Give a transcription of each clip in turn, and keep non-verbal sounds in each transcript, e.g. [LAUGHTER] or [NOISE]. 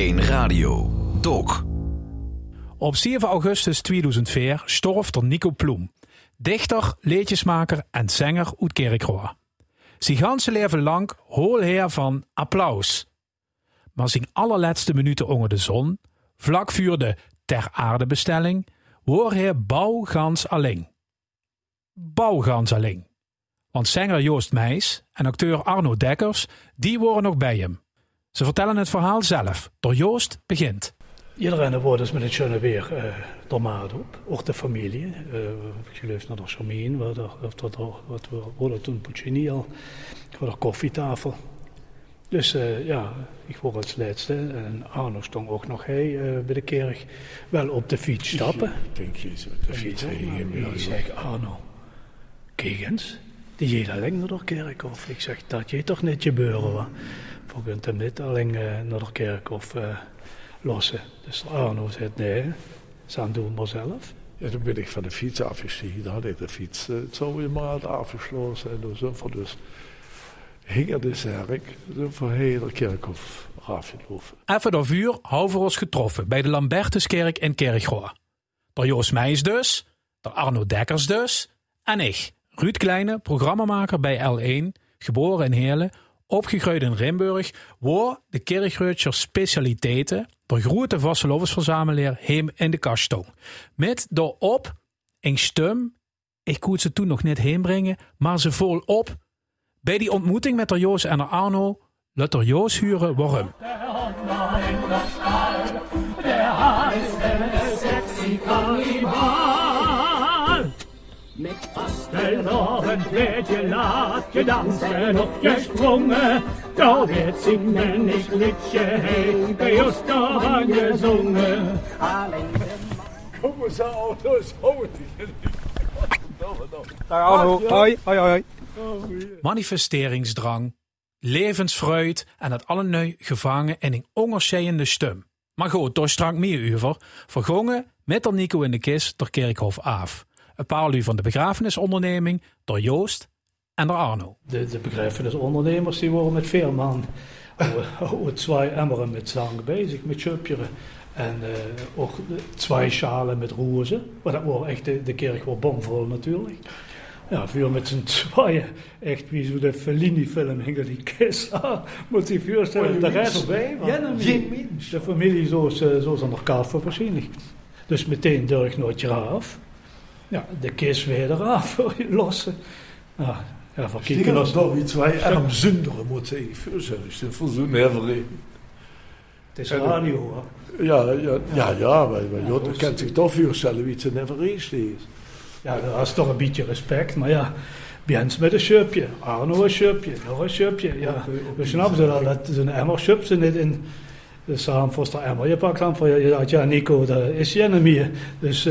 L1 Radio. Dok. Op 7 augustus 2004 storf er Nico Ploem. Dichter, leedjesmaker en zanger uit Kerkrooa. Zijn ganse leven lang hoolheer van applaus. Maar zijn allerlaatste minuten onder de zon, vlak voor de ter aarde bestelling, hoor hij bouwgans alleen. Bouwgans alleen. Want zanger Joost Meijs en acteur Arno Dekkers, die worden nog bij hem. Ze vertellen het verhaal zelf. Door Joost begint. Iedereen wordt dus met het schöne weer uh, op. Ook de familie. Uh, ik geloof naar de Charmine, waar er, wat, wat we hadden toen Puccini al, voor de koffietafel. Dus uh, ja, ik word als laatste. En Arno stond ook nog hij bij de kerk wel op de fiets stappen. Denk je, de fiets. Ik zeg, Arno, kijk eens, die alleen naar de kerk of Ik zeg, dat je toch niet gebeuren. We kunt hem niet alleen naar de kerk of lossen. Dus Arno zei, nee, ze doen maar zelf. Ja, toen ben ik van de fiets afgestiegen. Dan had ik de fiets uh, zo weer maar afgesloten en zo. Dus hing er dus eigenlijk voor hele kerkhof afgelopen. Even door vuur houden we ons getroffen bij de Lambertuskerk in Kerkgoor. Door Joost Meijs dus, door Arno Dekkers dus en ik, Ruud Kleine, programmamaker bij L1, geboren in Heerlen, opgegroeid in Rimburg, waar de Kerkreutjer specialiteiten door grote vastelovensverzamelaar hem in de kast stond. Met daarop een stem, ik kon ze toen nog niet heen brengen, maar ze vol op. Bij die ontmoeting met de Joos en de Arno, laat er Joos huren waarom. Met vastelovend werd je laat je dansen op je sprongen. Daar werd zingen ik liedje heen, bij Joost daar gezongen. Kom eens auto's, hou Dag Arno, hoi, hoi, hoi. Manifesteringsdrang, levensvreugd en het allerneu gevangen in een ongerscheende stem. Maar goed, door strak meer uur, vergongen met de Nico in de kist door Kerkhof af een paar uur van de begrafenisonderneming door Joost en door Arno. De, de begrafenisondernemers die worden met veel man over [LAUGHS] twee emmeren met zang bezig, met schupjeren. En uh, ook twee schalen met rozen. Maar dat wordt echt, de, de kerk wordt bomvol natuurlijk. Ja, vuur met z'n tweeën. Echt wie zo de Fellini-film hing [LAUGHS] die kist. Moet je voorstellen, de rest... Ja, de familie zoals, zoals aan elkaar voor waarschijnlijk. Dus meteen durf nooit af. Ja, de kist weer eraf [LAUGHS] lossen. Nou, ja, van kijken als dat iets wij arm zunderen moet ik voorzorgen. Voor zo'n Het is radio hoor. Ja, ja, ja, ja, maar, dat kent zich toch voorstellen wie het een never is. Ja, dat is toch een beetje respect, maar ja. Jens met een schupje, Arno een schupje, nog een schupje. Ja, we snappen ze dat, dat zo'n emmer schub ze niet in dus samen voor de emmer je pakt aan voor je, ja Nico, dat is je niet meer. Dus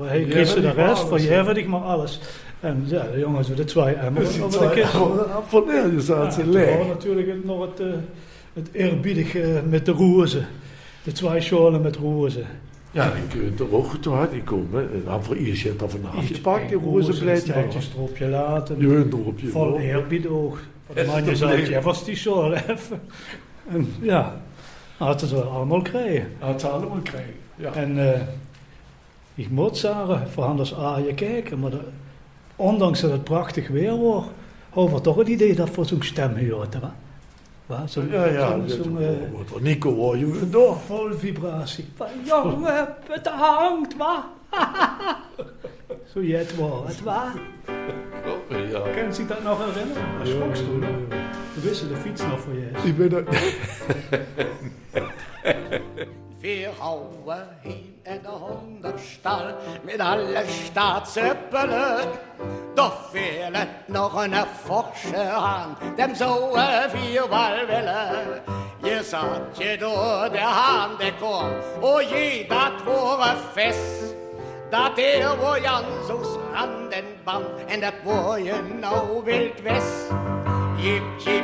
voor hij kiest de rest, voor je ik maar alles. En ja, de jongens met de twee emmers. Dus de kist. Van je ze leeg. natuurlijk nog het, uh, het eerbiedige met de rozen. De twee scholen met rozen. Ja, die kunt er ook uit die komen. En dan voor eerst je dat vanaf je pakt, die rozen blijft Een stropje laten. Je een dropje. Vol eerbied ook. Voor de man je zei, je was die school even. En ja, hadden ze allemaal krijgen. Hadden ze allemaal krijgen, ja. En uh, ik moet zeggen, voor anders aan je kijken, maar de, ondanks dat het prachtig weer wordt, hebben we toch het idee dat voor zo'n stem hoort. Hè? Wat? Zo, ja, ja, zo, zo, wat Nico hoor je door. Vol vibratie. Van jongen, het hangt, wat? [LAUGHS] zo je het wel, het waar. Oh, ja. Kan je dat nog herinneren? Als schokstoel. We wisten de fiets nog voor je. Ik ben er... [LAUGHS] Wir hauen hin in der Hundertstall mit alle Staatsäppelen. Doch fehlt noch eine forsche Hand, dem so wir mal willen. Je sagt je door der Hahn, der kommt, oh je, dat war fest. Dat er wo Jan so's an den Band, en dat wo je nou wild west. Jip,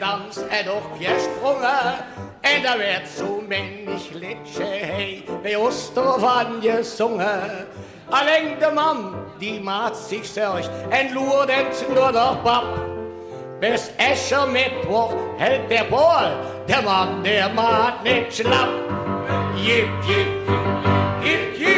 laag, je danst en ook je sprongen. En daar werd zo menig liedje hey, bij Oster van je zongen. Alleen de man, die maat zich zorg en loert door de pap. Bis Escher mit wordt, hält der Ball, der Mann, der maat nicht schlapp. Jip, jip, jip, jip, jip,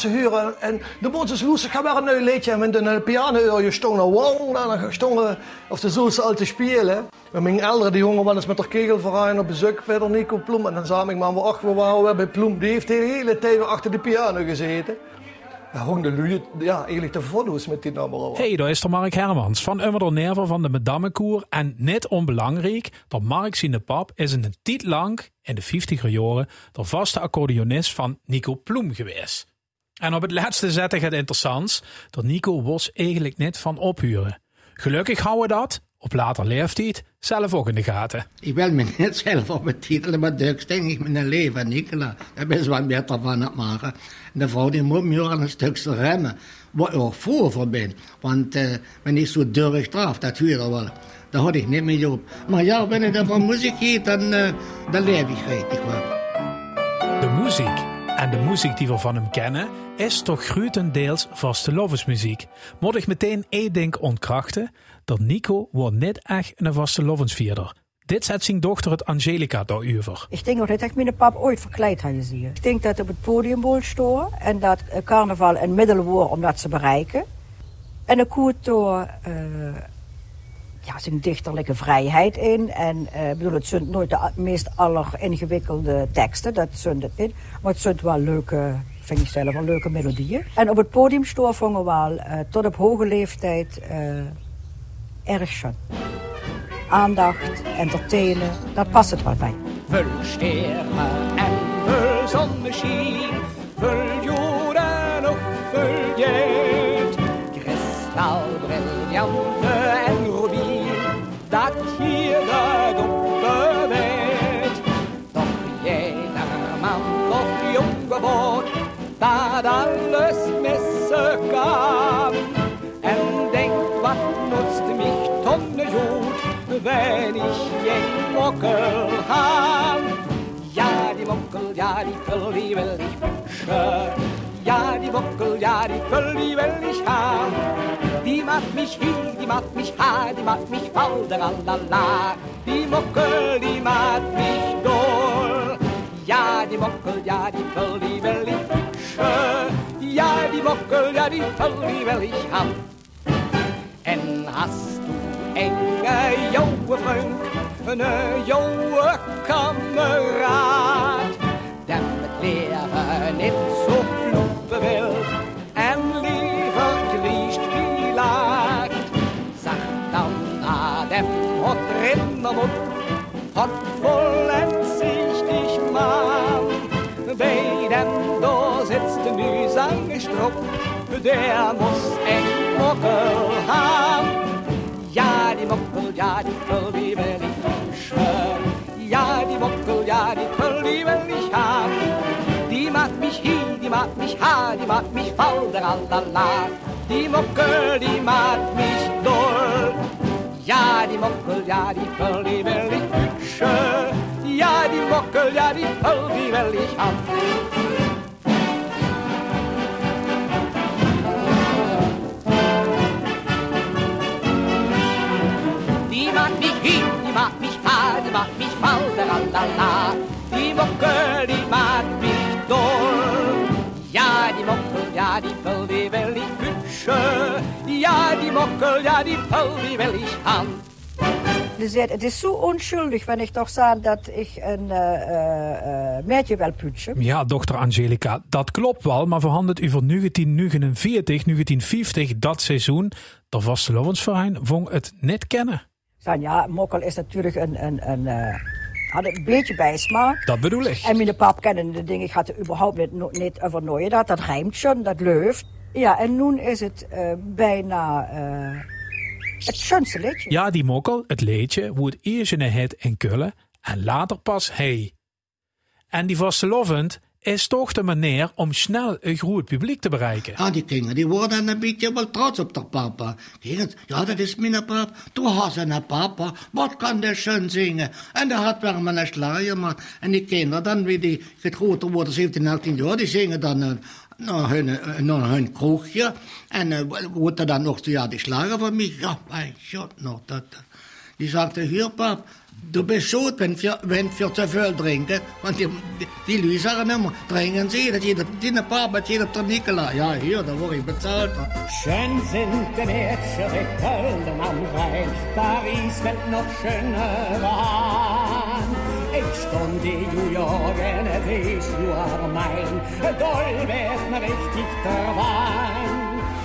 huren. En de bootjes loesen gaan weer een nieuw liedje. Met een piano je stongen wong. Dan stongen of de zoals al te spelen. Met mijn ouderen, die jongen, was eens met de kegelverein op bezoek bij de Nico Ploem. En dan zei ik, we ach, we waren bij Ploem. Die heeft de hele tijd achter de piano gezeten. Ja, hong de ja, eigenlijk de foto's met die nummer. Hey, daar is er Mark Hermans van Ummer Nerven van de Madammekoer. En net onbelangrijk, dat Mark zijn de pap is een tijd lang in de 50er jaren de vaste accordeonist van Nico Ploem geweest. En op het laatste zette het interessant dat Nico was eigenlijk net van ophuren. Gelukkig houden we dat, op later leeftijd, zelf ook in de gaten. Ik wil me niet zelf op het titelen, maar Dirk denk ik mijn leven, Nicola. Daar ben wat beter van het maken. En de vrouw die moet me ook een stukje remmen, waar ik ook voor voor ben. Want uh, ben ik zo durrig draf, dat huur wel. Daar had ik niet mee op. Maar ja, wanneer ik van muziek heet, dan, uh, dan leef ik wel. De muziek en de muziek die we van hem kennen, is toch grotendeels vaste lovensmuziek. Moet ik meteen één ding ontkrachten, dat Nico wordt niet echt een vaste lovensvierder. Dit zet zijn dochter het Angelica door over. Ik denk dat ik mijn pap ooit verkleed had gezien. Ik denk dat op het podium wil en dat eh, carnaval een middel wordt om dat te bereiken. En ik koert door uh, ja, zijn dichterlijke vrijheid in. En uh, bedoel, het zijn nooit de meest alleringewikkelde teksten, dat zijn het niet. Maar het zijn wel leuke, vind ik zelf wel leuke melodieën. En op het podium we wel uh, tot op hoge leeftijd erg schoon aandacht, entertainen, daar past het wel bij. Vul sterren en vul zonneschien, vul jorden of vul briljanten En denk, wat nutzt mich Tonnenjod, wenn ich den Mockel hab. Ja, die Mockel, ja, die ich wünschen. Ja, die Mockel, ja, die Füll, die macht mich hi, die macht mich ha, die macht mich faul, der la Die Mockel, die macht mich doll. Ja, die Mockel, ja, die wünschen. Ja, die Mockel, ja, die Füll, die will ich haben. En hast du enge jouwe vriend, een jouwe kameraad, den het leven niet zo vloepen wil en liever kriest wie laat. Zeg dan naar dem wat rinnen moet, zangestrop, der muss eng Mockel haben. Ja, die Mockel, ja, die will ich wünschen. Ja, die Mockel, ja, die will ich haben. Die macht mich hi, die macht mich ha, die macht mich faul, der Allala. Die Mockel, die macht mich doll. Ja, die Mockel, ja, die will ich wünschen. Ja, die Mockel, ja, die will ich haben. macht mich la Die Mucke, die macht mich doll. Ja, die Mockel, ja, die Pöll, die will ich. Ja, die Mockel, ja, die Pöll, die will ich haben. Dus het is zo onschuldig, wanneer ik toch zei dat ik een eh, eh, eh, meisje wil putsen. Ja, dochter Angelica, dat klopt wel. Maar verhandelt u voor 1949, 1950, dat seizoen. De vastelovensverein vond het net kennen. Zei, ja, mokkel is natuurlijk een... een, een uh, had een beetje bijsmaak. Dat bedoel ik. En mijn pap kennen de dingen, ik had er überhaupt niet, niet over nooit dat. Dat rijmt schon, dat leuft. Ja, en nu is het uh, bijna uh, het schönste liedje. Ja, die mokkel, het liedje, wordt eerst in het in Kullen en later pas hij. En die vastelovend is toch de manier om snel een groot publiek te bereiken. Ja, die kinderen die worden een beetje wel trots op de papa. Die ja, dat is mijn papa. Toen had ze een papa. Wat kan der schön zingen? En daar had wel een slager, man. En die kinderen dan, wie die het groter worden, 17, 18 jaar, die zingen dan... Uh, naar hun, uh, naar kroegje. En uh, wordt er dan nog ja, die slager van mij? Ja, mijn god, nog dat. Die sagte, hier pap, du bist schuld, wenn wir, wenn wir zu viel trinken. Want die, die, Louis sagen immer, trinken Sie, dat jeder, die Papa, jeder der Nikola. Ja, hier, da wurde ich bezahlt. Schön sind die Mädchen in Köln am Rhein, Paris wird noch schöner an. Ich stund die Jugend, ist nur mein, doll wird mir richtig der Wein.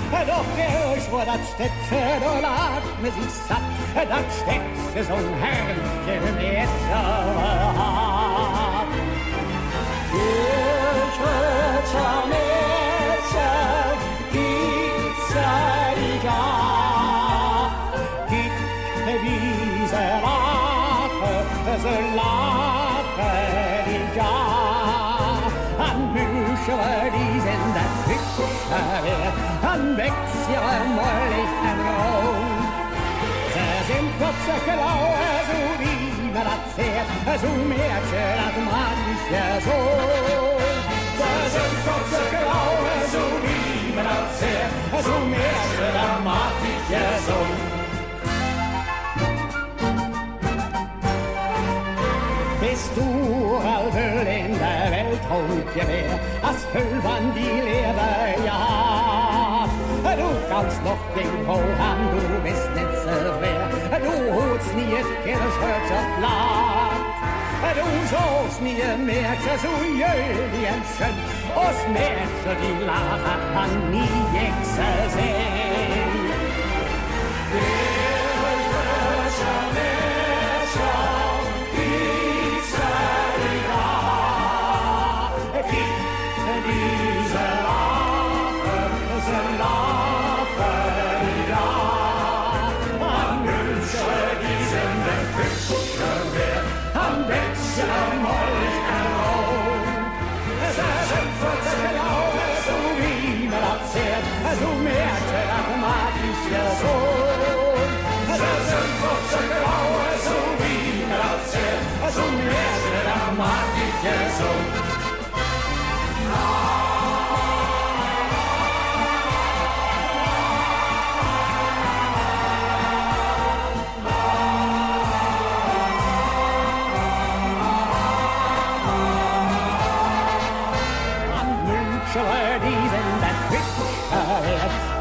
Doch der ich vor das Städtchen, da lag mir sich satt, das Städtchen so ein herrlicher Mädchen hat. Ich würde Bücher, die sind das Fischer wert, an Wechsel mollig en rood. Ze zijn klotse klauwen, zo wie me dat zegt, zo meertje dat maakt je zo. Ze zijn klotse klauwen, zo wie me dat zegt, zo meertje dat maakt je zo. Bist du al wel in de Welt rond je weer, als vul van die leerde ja. Du kannst noch den Hohan, du bist nicht so schwer. Du holst nie het Kirchhörter Blatt. Du sollst nie Märchen so jölig und schön. Aus Märchen, die lachen, man nie Jexe sehen.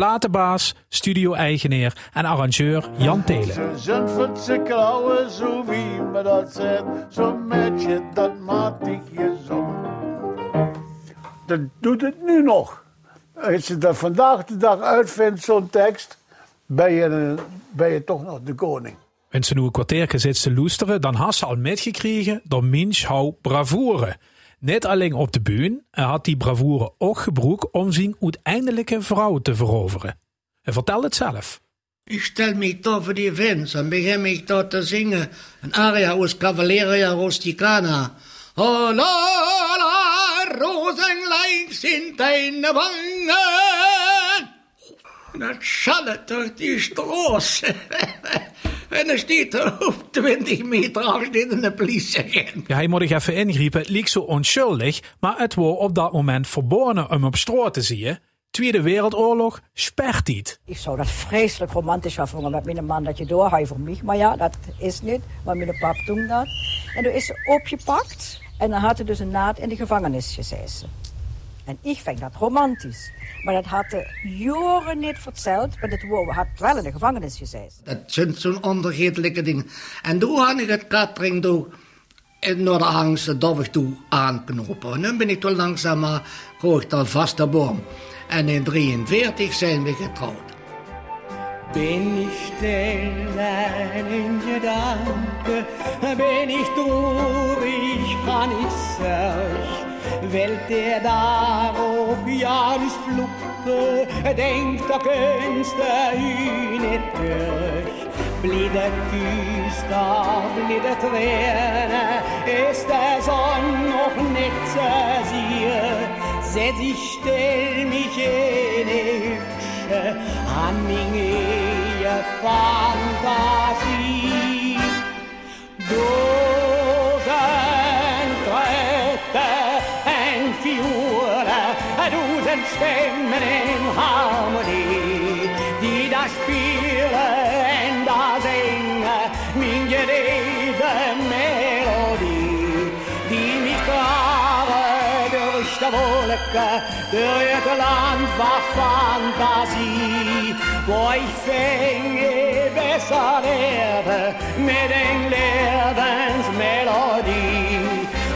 platenbaas, studio-eigenaar en arrangeur Jan Telen. Zijn zo wie me dat zegt. Zo'n dat je zo. Dat doet het nu nog. Als je dat vandaag de dag uitvindt, zo'n tekst, ben je, een- ben je toch nog de koning. En ze nu een kwartier zit te loesteren, dan had ze al metgekregen door Minch hou bravoure. Niet alleen op de bühne, hij had die bravoure ook gebruikt om zijn uiteindelijke vrouw te veroveren. Hij vertelt het zelf. Ich stell mich da für die Fans und beginn mich da zu singen. Ein Aria aus Cavalleria Rusticana. Oh, la, la, Rosenlein sind deine Wangen. dan schallet door die straat. [LAUGHS] en dan staat er op 20 meter afstand een politieagent. Ja, hij moet ik even ingrijpen. Het leek zo onschuldig, maar het was op dat moment verboden om op straat te zien. Tweede Wereldoorlog spert niet. Ik zou dat vreselijk romantisch vinden met mijn man dat je doorgaat voor mij. Maar ja, dat is niet. Maar mijn pap toen dat. En toen is ze opgepakt. En dan had hij dus een naad in de gevangenis gezeten. En ik vind dat romantisch. Maar dat had de jaren niet verteld. Maar het had wel in de gevangenis gezeten. Dat zijn zo'n ondergetelijke dingen. En toen had ik het catering door naar de angst dorp toe aanknopen. En nu ben ik toen langzaam maar gehoord al vaste boom. En in 43 zijn we getrouwd. Bin ich still in Gedanken, bin ich traurig, kann ich sech, Welt der darauf Jahresfluppe, denkt der Künste in durch. Blide Küster, blide Träne, ist der Sonn noch nicht zu sehen, setz ich still mich in die Hübsche, an meine Fantasie. Durch Dosen Stimmen in Harmonie, die da spielen, da singen, min gerede Melodie, die mich trage durch die Wolke, durch das Land war Fantasie, wo ich fänge besser werde mit den Lebensmelodie,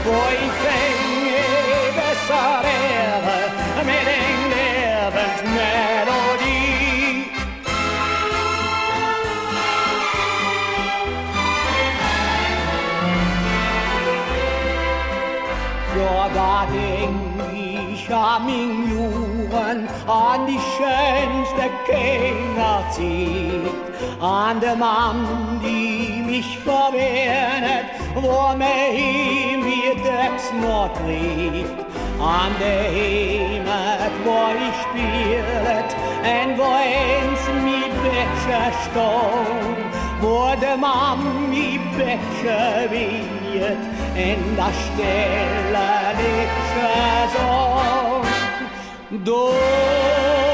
wo ich fänge besser werde mit den Lebensmelodie. Ja, da denk ich an min Juren, an die schönste Kinderzeit, an der Mann, die mich verwehrt, wo mir ihm wie Döps noch trägt, an der Heimat, wo ich spielet, en wo eins mi Becher stond, wo der Mami Becher wiehet, en der Stelle Becher so. Dosen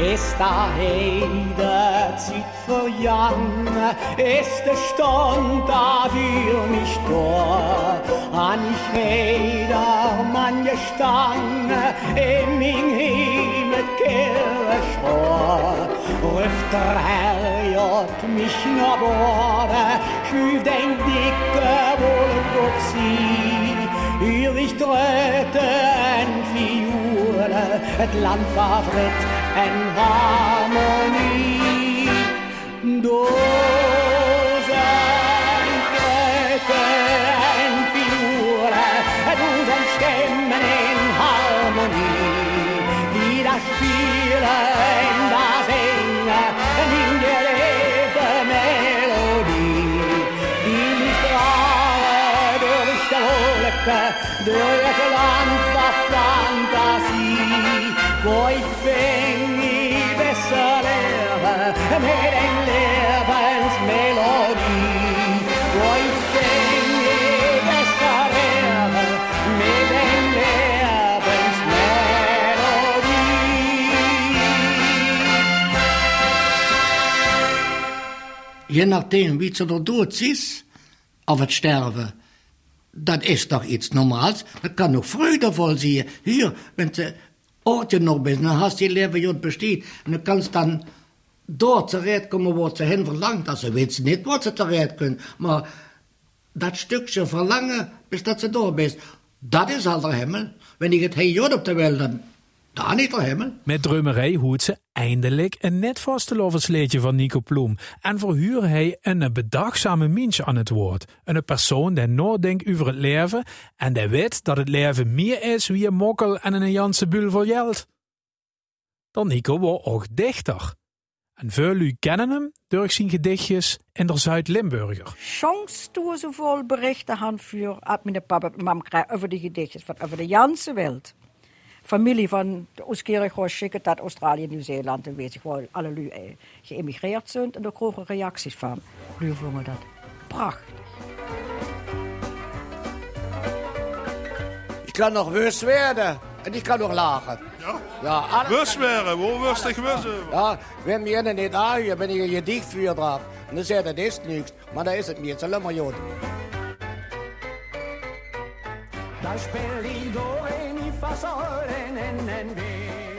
Ist da Heide zieht für Jan, ist der Stund da für mich da. An ich Heider, man gestange, in min Himmel Kirchschwor. Rüft der Herr, jott mich noch borde, schüf den dicke Wolf auf sie. Hier ich tröte en toeren, het land van vrede en harmonie. Doch Wolke, durch das Land war Fantasie, wo ich fäng ich besser lehre mit den Lebensmelodie, wo ich fäng ich besser lehre mit den Lebensmelodie. Je nachdem, wie ze er dood is, of het sterven, dat is toch iets normaals. Dat kan ook vreugdevol zien. Hier, wenn ze Als je nog bent, dan hast je leven je besteed. En dan kan ze dan door terecht komen wat ze hen verlangt. Ze weet ze niet wat ze terecht kunnen. Maar dat stukje verlangen, bis dat ze door bent, dat is al de hemel. Wanneer het hij jod op de wel, dan niet de hemel. Met drummerij hoort ze eindelijk een net vastelovensleedje van Nico Ploem. En verhuur hij een bedachtzame mens aan het woord. Een persoon die nadenkt over het leven en die weet dat het leven meer is wie een mokkel en een Janse bul voor geld. Dan Nico wordt ook dichter. En veel u kennen hem door zijn gedichtjes in de Zuid-Limburger. Chance toen ze vol berichten han voor had mijn papa en mam krijgen over die gedichtjes van over de ganse wereld. Familie van de Oostkerk schikken dat Australië, Nieuw-Zeeland en weet ik wel, alle lui eh, geëmigreerd zijn en daar kregen reacties van. Nu vonden dat prachtig. Ik kan nog worst werden en ik kan nog lachen. Ja? Ja, Wust werden, hoe wust ik wust? Ja, wenn mir einer nicht anhört, wenn ich ein Gedicht für drauf, und dann sagt er, das ist nichts. Maar dat is het niet, zal maar joden.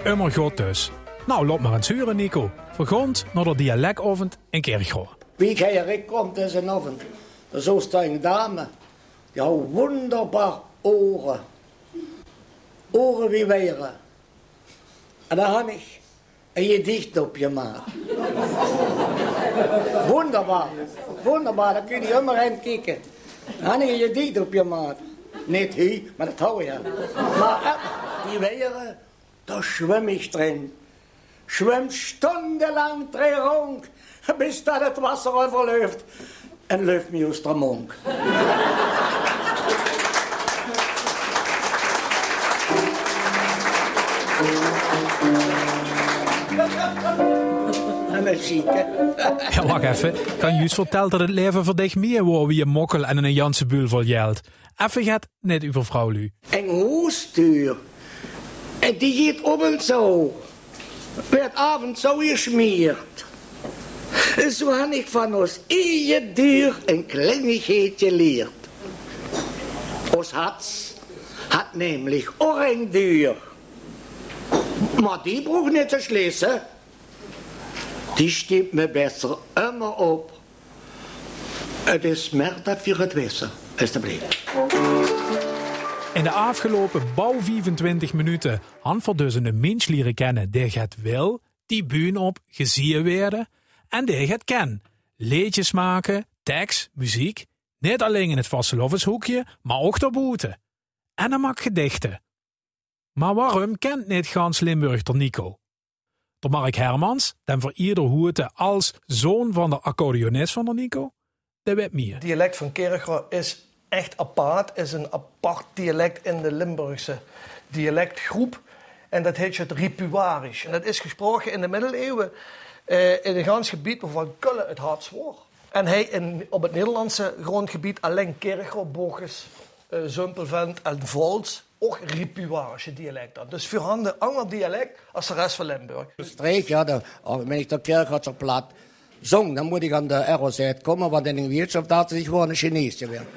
Immer God dus. Nou, laat maar eens huren, Nico. Vergond naar de dialectovend in Kerkgoor. Wie ik hier komt, is een avond. Er zo staat een dame. Die had wonderbaar oren. Oren wie weren. En dan had ik een gedicht op je maat. Wonderbaar. Wonderbaar, dan kun je helemaal heen kijken. Dan had ik een gedicht op je maat. Niet hij, maar dat hou je. Maar eh, die weren, daar zwem ik drin. Zwem stundenlang drin rond, bis dat het wasser overleeft. En läuft mir aus der. Ja, wacht even. Kan je eens vertellen dat het leven voor dich meer wordt wie een mokkel en een Janse bul vol geld? Even gaat net over vrouw Lu. Een hoestuur. En die gaat op en zo. Werd avond zo gesmeerd. Zo had ik van ons ieder duur een kleinigheidje leerd. Ons hats had namelijk ook een duur. Maar die broeg niet te slissen. Die steekt me beter immer op. Het is meer dat voor het wissen, In de afgelopen bouw 25 minuten han voor dus een mens leren kennen die het wil, die buun op gezien werden en die het ken. Leedjes maken, tekst, muziek, niet alleen in het vastelovenshoekje, maar ook daarbuiten. En hij maakt gedichten. Maar waarom kent niet gans Limburg de Nico? De Mark Hermans, den voor ieder hoete als zoon van de accordeonist van de Nico, dat weet meer. Het dialect van Kerkro is echt apart, is een apart dialect in de Limburgse dialectgroep. En dat heet het Ripuarisch. En dat is gesproken in de middeleeuwen eh, in een gans gebied waarvan Kullen het hardst wordt. En hij in, op het Nederlandse grondgebied alleen Kerkro, Bogus, eh, Zumpelvent en Volts ook Ripuarische dialect had. Dus voorhanden ander dialect als de rest van Limburg. Streek, ja, da, oh, wenn ich der Kirche so platt zong, dann muss ich an der Erosät kommen, want in de Wirtschaft had ich gewoon een Chinees werden.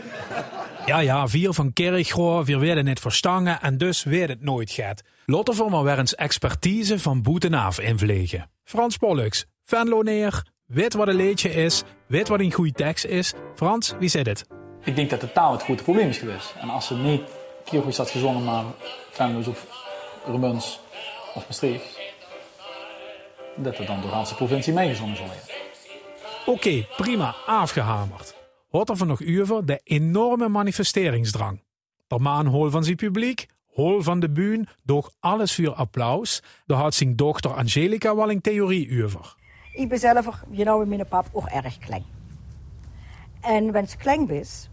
Ja, ja, vier van Kerkgoor, wir werden niet verstangen en dus weer het nooit gaat. Lotte voor maar weer eens expertise van Boetenaaf invliegen. Frans Pollux, Venlo neer, weet wat een leedje is, weet wat een goede tekst is. Frans, wie zit het? Ik denk dat de taal het grote probleem is geweest. En als ze niet Kiergoed had gezongen, maar Venlo's of Rumuns of Maastricht, dat het dan door de hele provincie meegezongen zal worden. Oké, prima, afgehamerd. Hoort er van nog uur de enorme manifesteringsdrang. De man hol van zijn publiek, hol van de buun, doch alles voor applaus. Daar had zijn dochter Angelica wel een theorie over. Ik ben zelf, je nou, mijn pap ook erg klein. En wenn ze klein is,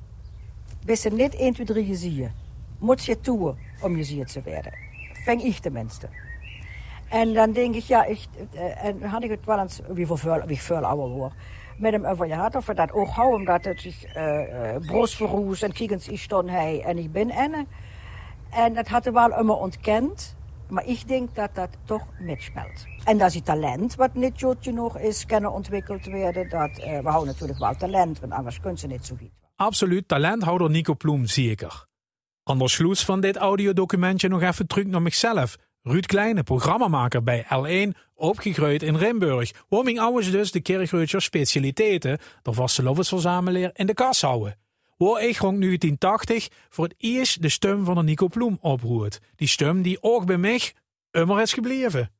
bist je niet 1, 2, 3 gezien. Moet je toe om gezien te worden. Vang ik tenminste. En dan denk ik, ja, ik, eh, en had ik het wel eens, wie veel, wie ouder word, met hem over gehad, of we dat ook houden, omdat het zich uh, broos verroes en kijkens is dan hij en ik ben enne. En dat had hij wel immer ontkend, maar ik denk dat dat toch mitspeelt. En dat is talent, wat niet goed genoeg is, kunnen ontwikkeld worden. Dat, uh, we houden natuurlijk wel talent, want anders kunnen ze niet zo goed. Absoluut talenthouder Nico Ploem zeker. Anders sloes van dit audiodocumentje nog even terug naar mezelf. Ruud Kleine, programmamaker bij L1, opgegroeid in Rimburg. Woming ouders dus de Kirchreutser specialiteiten, de vaste lovensverzamelaar in de kas houden. Waar ik rond 1980 voor het eerst de stem van de Nico Ploem oproert. Die stem die ook bij mij immer is gebleven.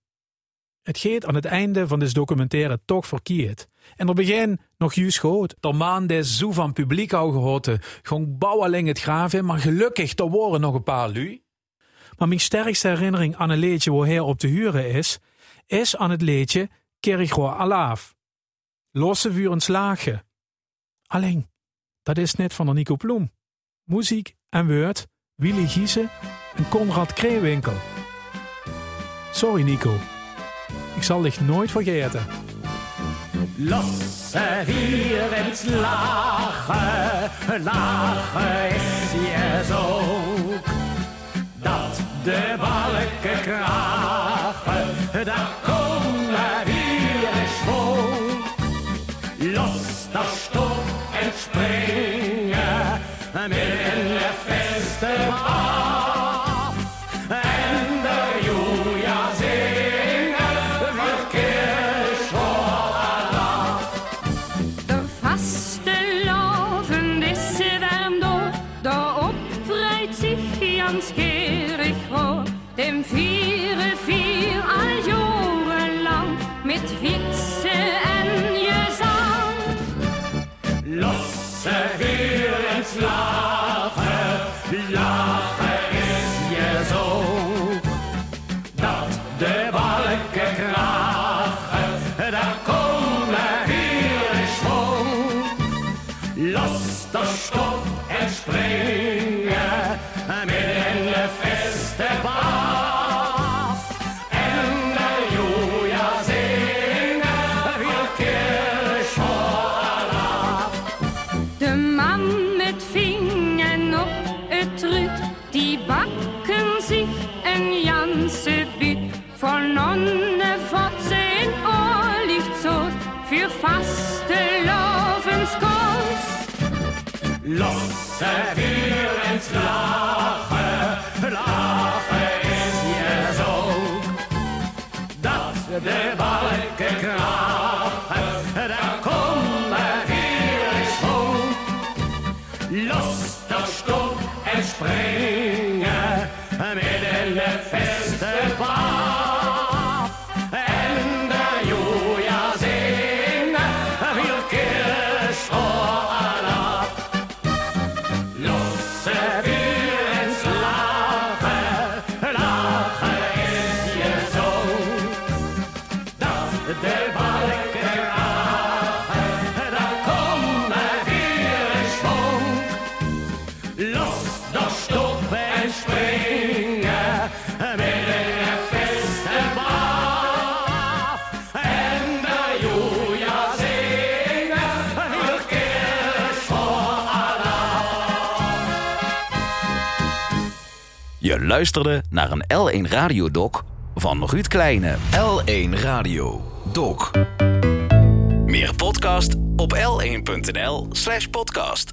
Het gaat aan het einde van deze documentaire toch verkeerd. En er begin nog juist goed. De maan des zo van publiek al gehoten. Gewoon bouwen het graaf in, maar gelukkig, er worden nog een paar lui. Maar mijn sterkste herinnering aan een leedje waar hij op te huren is, is aan het leedje Kerkroor Alaaf. Losse vuur en slagen. Alleen, dat is net van de Nico Ploem. Muziek en woord, Willy Giese en Konrad Kreewinkel. Sorry Nico, ik zal dich nooit vergeten. Losse ins lachen, lachen is je zo. Dat de balken kragen, daar komen weer schoon. Los dat stop en Amen. Luisterde naar een L1 Radiodoc van Ruud Kleine. L1 Radio Doc. Meer podcast op l1.nl slash podcast.